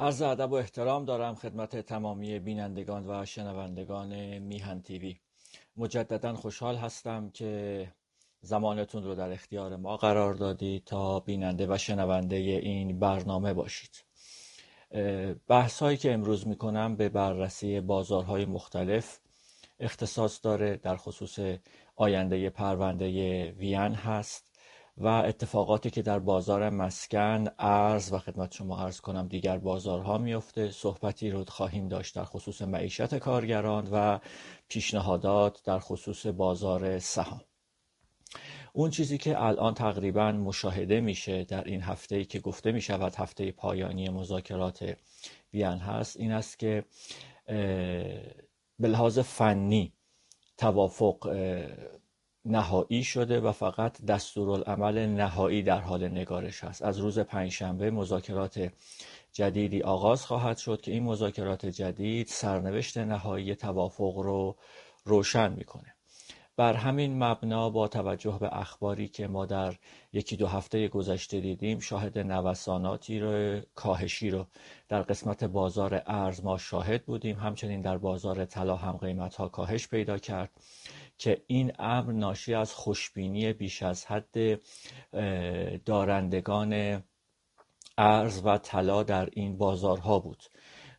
عرض ادب و احترام دارم خدمت تمامی بینندگان و شنوندگان میهن تیوی. مجددا خوشحال هستم که زمانتون رو در اختیار ما قرار دادید تا بیننده و شنونده این برنامه باشید. بحث هایی که امروز می‌کنم به بررسی بازارهای مختلف اختصاص داره در خصوص آینده پرونده وین هست. و اتفاقاتی که در بازار مسکن ارز و خدمت شما ارز کنم دیگر بازارها میفته. صحبتی رو خواهیم داشت در خصوص معیشت کارگران و پیشنهادات در خصوص بازار سهام. اون چیزی که الان تقریبا مشاهده میشه در این هفته ای که گفته می شود هفته پایانی مذاکرات وین هست این است که به لحاظ فنی توافق نهایی شده و فقط دستورالعمل نهایی در حال نگارش است. از روز پنجشنبه مذاکرات جدیدی آغاز خواهد شد که این مذاکرات جدید سرنوشت نهایی توافق رو روشن می‌کنه. بر همین مبنا با توجه به اخباری که ما در یکی دو هفته گذشته دیدیم شاهد نوساناتی رو کاهشی رو در قسمت بازار ارز ما شاهد بودیم. همچنین در بازار طلا هم قیمت ها کاهش پیدا کرد. که این امر ناشی از خوشبینی بیش از حد دارندگان ارز و طلا در این بازارها بود.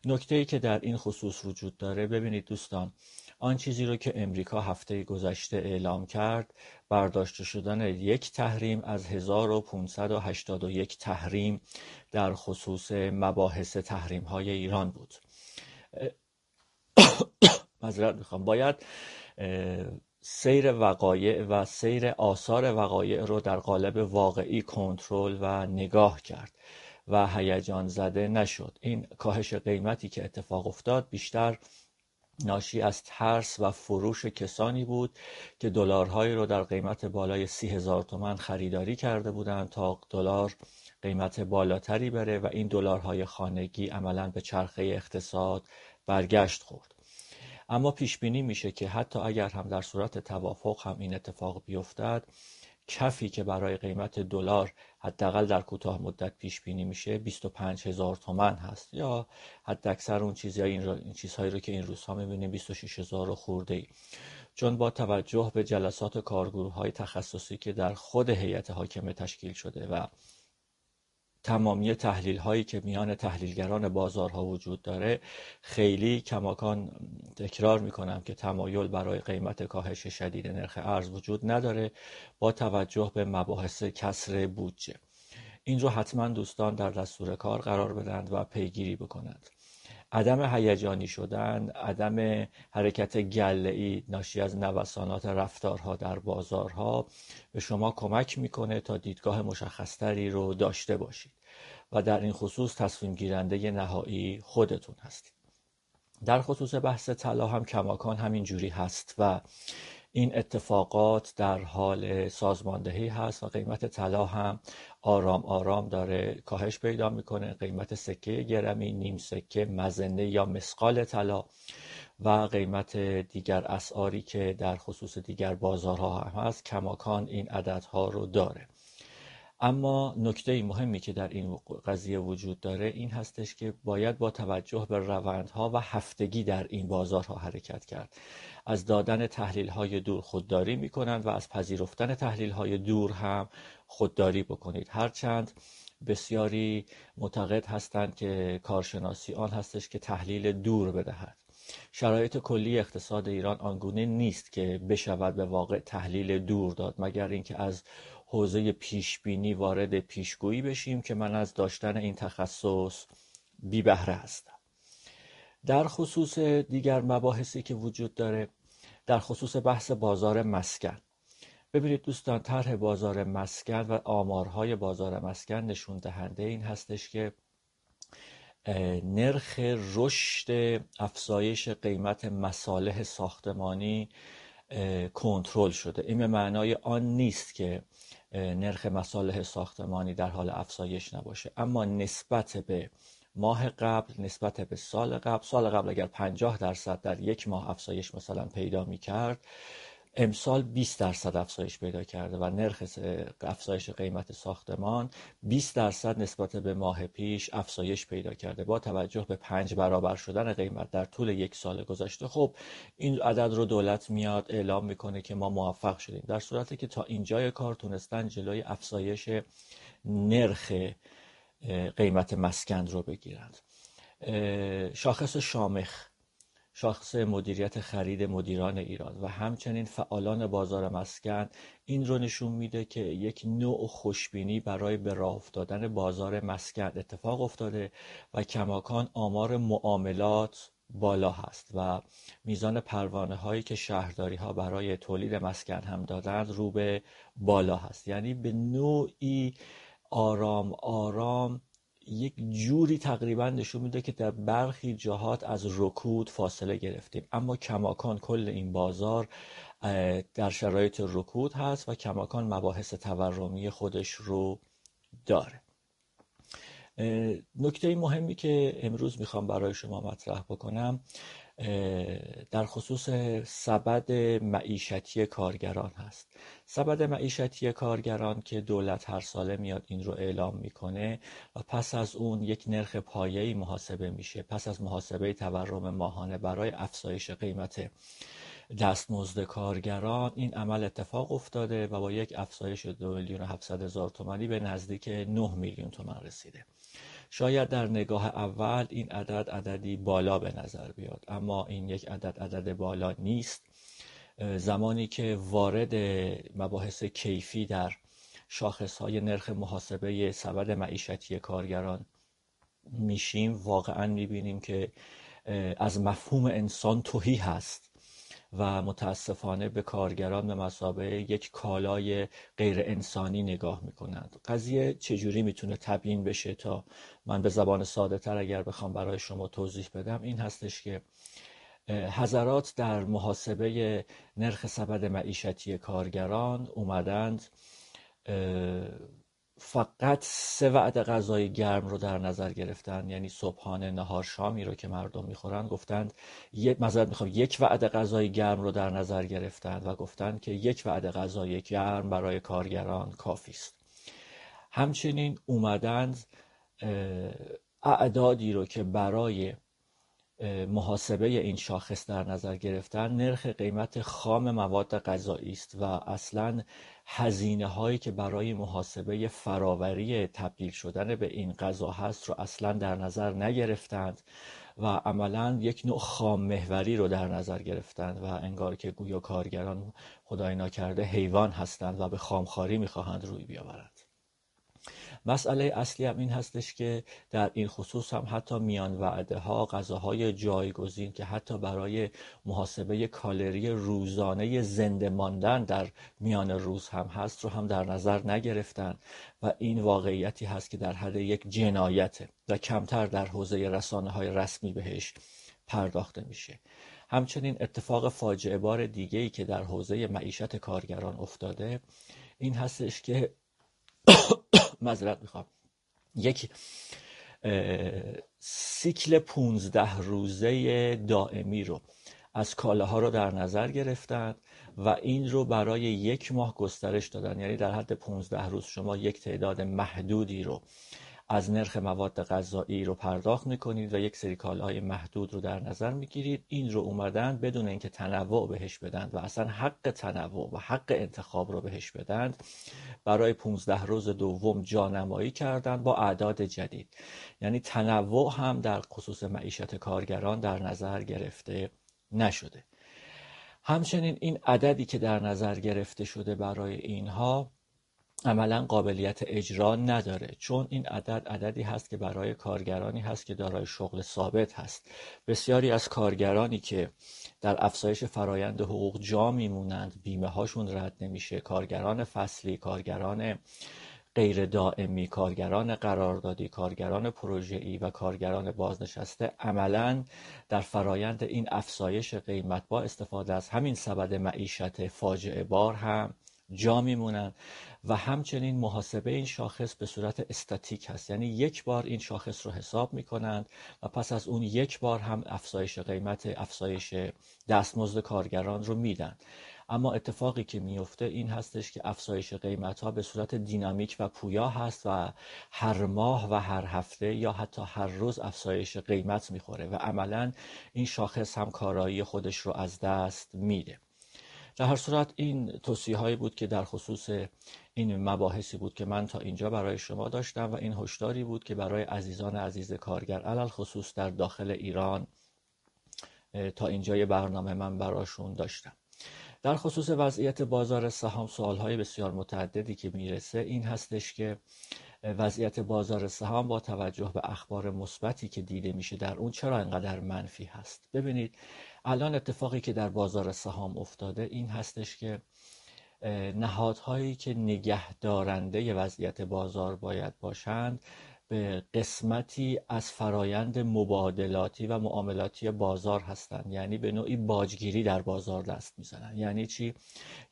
نکته ای که در این خصوص وجود داره ببینید دوستان آن چیزی رو که امریکا هفته گذشته اعلام کرد برداشته شدن یک تحریم از 1581 تحریم در خصوص مباحث تحریم های ایران بود. مذرت می‌خوام. باید سیر وقایع و سیر آثار وقایع رو در قالب واقعی کنترل و نگاه کرد و هیجان زده نشد. این کاهش قیمتی که اتفاق افتاد بیشتر ناشی از ترس و فروش کسانی بود که دلارهایی رو در قیمت بالای سی هزار تومن خریداری کرده بودند تا دلار قیمت بالاتری بره و این دلارهای خانگی عملا به چرخه اقتصاد برگشت خورد. اما پیش بینی میشه که حتی اگر هم در صورت توافق هم این اتفاق بیفتد کفی که برای قیمت دلار حداقل در کوتاه مدت پیش بینی میشه 25 هزار تومن هست. یا حد اکثر اون چیزهایی این, این چیزهایی رو که این روزها می‌بینیم 26 هزار خورده ای چون با توجه به جلسات کارگروه های تخصصی که در خود هیئت حاکمه تشکیل شده و تمامی تحلیل هایی که میان تحلیلگران بازارها وجود داره خیلی کماکان تکرار می‌کنم که تمایل برای قیمت کاهش شدید نرخ ارز وجود نداره با توجه به مباحث کسر بودجه. این رو حتما دوستان در دستور کار قرار بدند و پیگیری بکنند. عدم هیجانی شدن عدم حرکت گله ناشی از نوسانات رفتارها در بازارها به شما کمک می‌کنه تا دیدگاه مشخصتری رو داشته باشید. و در این خصوص تصمیم گیرنده نهایی خودتون هستید. در خصوص بحث طلا هم کماکان همین جوری هست و این اتفاقات در حال سازماندهی هست و قیمت طلا هم آرام آرام داره کاهش پیدا می‌کنه قیمت سکه گرمی نیم سکه مزنه یا مسقال طلا و قیمت دیگر اسعاری که در خصوص دیگر بازارها هم هست کماکان این عددها رو داره. اما نکته مهمی که در این قضیه وجود داره این هستش که باید با توجه به روندها و هفتگی در این بازارها حرکت کرد. از دادن تحلیل های دور خودداری می کنند و از پذیرفتن تحلیل های دور هم خودداری بکنید. هرچند بسیاری معتقد هستند که کارشناسی آن هستش که تحلیل دور بدهد. شرایط کلی اقتصاد ایران آنگونه نیست که بشود به واقع تحلیل دور داد مگر اینکه از حوزه پیشبینی وارد پیشگویی بشیم که من از داشتن این تخصص بی بهره هستم. در خصوص دیگر مباحثی که وجود داره در خصوص بحث بازار مسکن. ببینید دوستان طرح بازار مسکن و آمارهای بازار مسکن نشون دهنده این هستش که نرخ رشد افزایش قیمت مصالح ساختمانی کنترل شده. این به معنای آن نیست که نرخ مصالح ساختمانی در حال افزایش نباشه. اما نسبت به ماه قبل نسبت به سال قبل سال قبل اگر 50 درصد در یک ماه افزایش مثلا پیدا می کرد امسال 20 درصد افزایش پیدا کرده و نرخ افزایش قیمت ساختمان 20 درصد نسبت به ماه پیش افزایش پیدا کرده. با توجه به پنج برابر شدن قیمت در طول یک سال گذشته خب این عدد رو دولت میاد اعلام می‌کنه که ما موفق شدیم. در صورتی که تا اینجای کار تونستن جلوی افزایش نرخ قیمت مسکن رو بگیرند. شاخص شامخ شاخص مدیریت خرید مدیران ایران و همچنین فعالان بازار مسکن این رو نشون میده که یک نوع خوشبینی برای به راه افتادن بازار مسکن اتفاق افتاده و کماکان آمار معاملات بالا هست و میزان پروانه هایی که شهرداری ها برای تولید مسکن هم دادند رو به بالا هست. یعنی به نوعی آرام آرام یک جوری تقریبا نشون میده که در برخی جهات از رکود فاصله گرفتیم. اما کماکان کل این بازار در شرایط رکود هست و کماکان مباحث تورمی خودش رو داره. نکته مهمی که امروز می‌خوام برای شما مطرح بکنم در خصوص سبد معیشتی کارگران هست. سبد معیشتی کارگران که دولت هر ساله میاد این رو اعلام می‌کنه و پس از اون یک نرخ پایه‌ای محاسبه میشه. پس از محاسبه تورم ماهانه برای افزایش قیمت دستمزد کارگران این عمل اتفاق افتاده و با یک افزایش دو میلیون و هزار تومانی به نزدیک 9 میلیون تومن رسیده. شاید در نگاه اول این عدد عددی بالا به نظر بیاد اما این یک عدد عدد بالا نیست. زمانی که وارد مباحث کیفی در شاخص های نرخ محاسبه سبد معیشتی کارگران میشیم واقعا می‌بینیم که از مفهوم انسان توهی هست. و متاسفانه به کارگران به مسابقه یک کالای غیر انسانی نگاه می‌کنند. قضیه چجوری می‌تونه تبیین بشه تا من به زبان ساده تر اگر بخوام برای شما توضیح بدم؟ این هستش که حضرات در محاسبه نرخ سبد معیشتی کارگران اومدند فقط سه وعده غذای گرم رو در نظر گرفتن یعنی صبحانه نهار شامی رو که مردم می‌خورن گفتند یک مزد می‌خوام یک وعده غذای گرم رو در نظر گرفتند و گفتند که یک وعده غذای گرم برای کارگران کافی است. همچنین اومدند اعدادی رو که برای محاسبه این شاخص در نظر گرفتن نرخ قیمت خام مواد غذایی است و اصلا هزینه هایی که برای محاسبه فراوری تبدیل شدن به این غذا هست رو اصلا در نظر نگرفتند و عملا یک نوع خام محوری رو در نظر گرفتند و انگار که گویا کارگران خدای ناکرده حیوان هستند و به خامخاری می‌خواهند روی بیاورند. مسئله اصلی هم این هستش که در این خصوص هم حتی میان وعده ها غذاهای جایگزین که حتی برای محاسبه کالری روزانه زنده ماندن در میان روز هم هست رو هم در نظر نگرفتن و این واقعیتی هست که در حد یک جنایته و کمتر در حوزه رسانه های رسمی بهش پرداخته میشه. همچنین اتفاق فاجعه بار دیگه که در حوزه معیشت کارگران افتاده این هستش که مذرت می‌خوام. یک سیکل پونزده روزه دائمی رو از کالاها رو در نظر گرفتند و این رو برای یک ماه گسترش دادن. یعنی در حد 15 روز شما یک تعداد محدودی رو از نرخ مواد غذایی رو پرداخت می‌کنید و یک سری کالاهای محدود رو در نظر می‌گیرید. این رو اومدن بدون اینکه تنوع بهش بدند و اصلا حق تنوع و حق انتخاب رو بهش بدند برای 15 روز دوم جانمایی کردند با اعداد جدید. یعنی تنوع هم در خصوص معیشت کارگران در نظر گرفته نشده. همچنین این عددی که در نظر گرفته شده برای اینها عملا قابلیت اجرا نداره چون این عدد عددی هست که برای کارگرانی هست که دارای شغل ثابت هست. بسیاری از کارگرانی که در افزایش فرایند حقوق جا میمونند بیمه هاشون رد نمیشه. کارگران فصلی کارگران غیر دائمی کارگران قراردادی کارگران پروژه‌ای و کارگران بازنشسته عملا در فرایند این افزایش قیمت با استفاده از همین سبد معیشت فاجعه بار هم جا میمونن. و همچنین محاسبه این شاخص به صورت استاتیک هست. یعنی یک بار این شاخص رو حساب می‌کنند و پس از اون یک بار هم افزایش قیمت افزایش دستمزد کارگران رو میدن. اما اتفاقی که میفته این هستش که افزایش قیمت ها به صورت دینامیک و پویا هست و هر ماه و هر هفته یا حتی هر روز افزایش قیمت می‌خوره و عملا این شاخص هم کارایی خودش رو از دست میده. در هر صورت این توصیه هایی بود که در خصوص این مباحثی بود که من تا اینجا برای شما داشتم و این هشداری بود که برای عزیزان عزیز کارگر علل خصوص در داخل ایران تا اینجای برنامه من براشون داشتم. در خصوص وضعیت بازار سهام های بسیار متعددی که می‌رسه این هستش که وضعیت بازار سهام با توجه به اخبار مثبتی که دیده میشه در اون چرا اینقدر منفی هست؟ ببینید الان اتفاقی که در بازار سهام افتاده این هستش که نهادهایی که نگهدارنده وضعیت بازار باید باشند به قسمتی از فرایند مبادلاتی و معاملاتی بازار هستند. یعنی به نوعی باجگیری در بازار دست می‌زنند. یعنی چی؟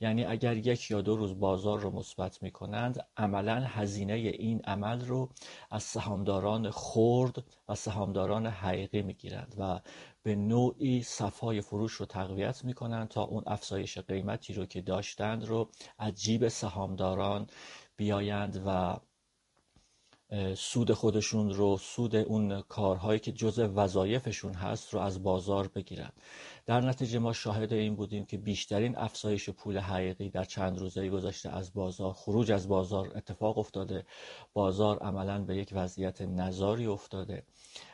یعنی اگر یک یا دو روز بازار رو مثبت می‌کنند عملا هزینه این عمل رو از سهامداران خرد و سهامداران حقیقی می‌گیرند و به نوعی صفای فروش رو تقویت می‌کنند تا اون افزایش قیمتی رو که داشتند رو از جیب سهامداران بیایند و سود خودشون رو سود اون کارهایی که جز وظایفشون هست رو از بازار بگیرن. در نتیجه ما شاهد این بودیم که بیشترین افزایش پول حقیقی در چند روزه گذشته از بازار خروج از بازار اتفاق افتاده. بازار عملا به یک وضعیت نظاری افتاده.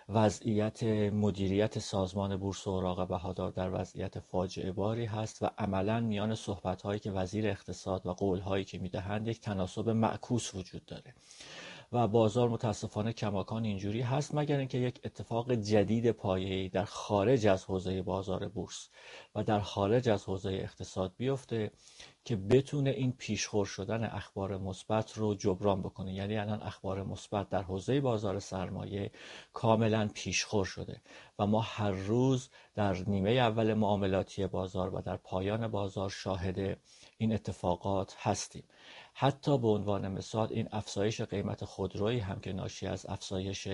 وضعیت مدیریت سازمان بورس اوراق بهادار در وضعیت فاجعه باری هست و عملا میان صحبت هایی که وزیر اقتصاد و قول هایی که می‌دهند یک تناسب معکوس وجود داره. و بازار متاسفانه کماکان اینجوری هست مگر اینکه یک اتفاق جدید پایه‌ای در خارج از حوزه بازار بورس و در خارج از حوزه اقتصاد بیفته که بتونه این پیشخور شدن اخبار مثبت رو جبران بکنه. یعنی الان اخبار مثبت در حوزه بازار سرمایه کاملا پیشخور شده و ما هر روز در نیمه اول معاملاتی بازار و در پایان بازار شاهد این اتفاقات هستیم. حتی به عنوان مثال این افزایش قیمت خودرویی هم که ناشی از افزایش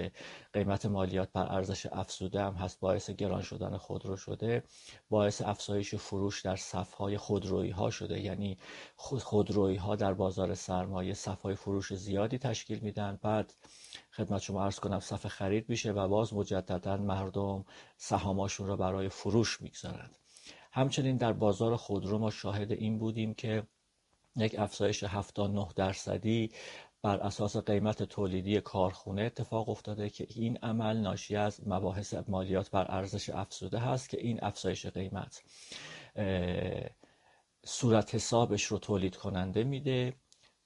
قیمت مالیات بر ارزش افزوده هم هست باعث گران شدن خودرو شده باعث افزایش فروش در صفهای خودرویی ها شده. یعنی خودرویی ها در بازار سرمایه صفهای فروش زیادی تشکیل میدن. بعد خدمت شما ارز کنم صف خرید میشه و باز مجددا مردم سهاماشون را برای فروش می‌گذارند همچنین در بازار خودرو ما شاهد این بودیم که یک افزایش 79 درصدی بر اساس قیمت تولیدی کارخونه اتفاق افتاده که این عمل ناشی از مباحث مالیات بر ارزش افزوده هست که این افزایش قیمت صورت حسابش رو تولید کننده میده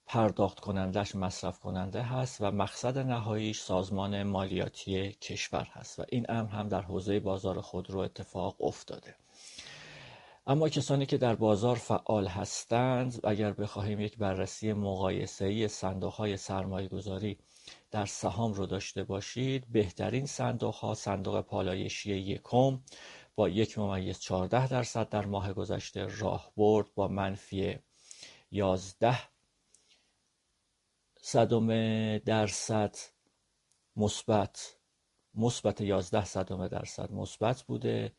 پرداخت کنندش مصرف کننده هست و مقصد نهاییش سازمان مالیاتی کشور هست و این امر هم در حوزه بازار خودرو اتفاق افتاده. اما کسانی که در بازار فعال هستند اگر بخواهیم یک بررسی مقایسه‌ای صندوق‌های سرمایه‌گذاری در سهام رو داشته باشید بهترین صندوق ها صندوق پالایشی یکم با یک ممیز 14 درصد در ماه گذشته راه برد با منفی 11 صدم درصد مثبت مثبت 11 صدم درصد مثبت بوده.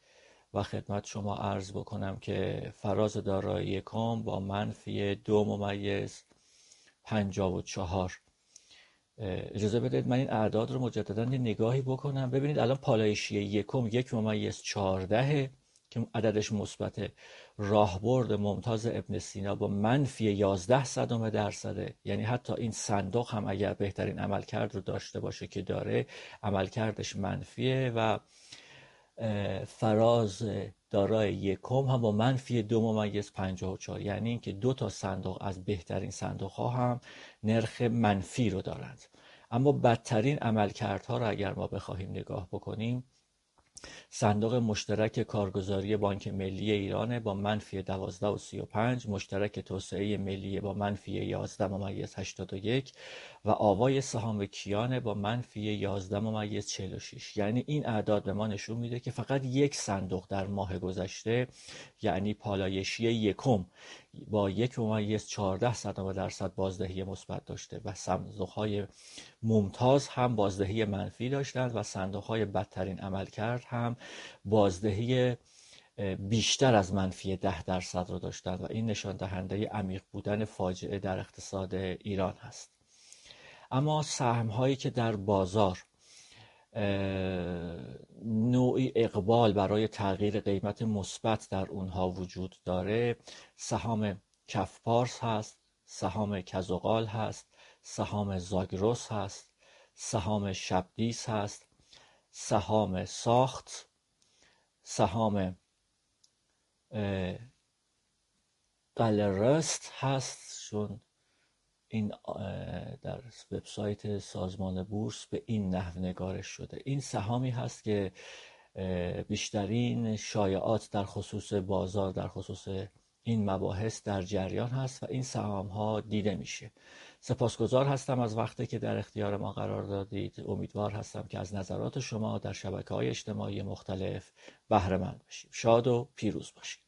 و خدمت شما عرض بکنم که فراز دارایی یکم با منفی دو ممیز پنجاب و چهار. اجازه بدید من این اعداد رو مجددا نگاهی بکنم. ببینید الان پالایشی یکم یک ممیز چهارده که عددش مثبت راهبرد ممتاز ابن سینا با منفی 11 صدم درصده. یعنی حتی این صندوق هم اگر بهترین عملکرد رو داشته باشه که داره عملکردش منفیه و فراز دارای یکم هم با منفی دو ممیز 54 یعنی اینکه دو تا صندوق از بهترین صندوق ها هم نرخ منفی رو دارند. اما بدترین عملکردها رو اگر ما بخواهیم نگاه بکنیم صندوق مشترک کارگزاری بانک ملی ایران با منفی 12 و 35 مشترک توسعه ملی با منفی 11 ممیز 81 و آوای سهام کیان با منفی 11 ممیز 46 یعنی این اعداد به ما نشون میده که فقط یک صندوق در ماه گذشته یعنی پالایشی یکم با یک ممیز 14 صدام درصد بازدهی مثبت داشته و صندوق های ممتاز هم بازدهی منفی داشتند و صندوق های بدترین عمل کرد هم بازدهی بیشتر از منفی ده درصد رو داشتند و این نشان دهنده عمیق بودن فاجعه در اقتصاد ایران هست. اما سهم هایی که در بازار نوعی اقبال برای تغییر قیمت مثبت در اونها وجود داره. سهام کفپارس هست سهام کزوقال هست سهام زاگروس هست سهام شبدیس هست سهام ساخت سهام قلرست هست چون این در وبسایت سازمان بورس به این نحو نگارش شده. این سهامی هست که بیشترین شایعات در خصوص بازار در خصوص این مباحث در جریان هست و این سهام ها دیده میشه. سپاسگزار هستم از وقتی که در اختیار ما قرار دادید. امیدوار هستم که از نظرات شما در شبکه های اجتماعی مختلف بهره مند بشیم. شاد و پیروز باشید.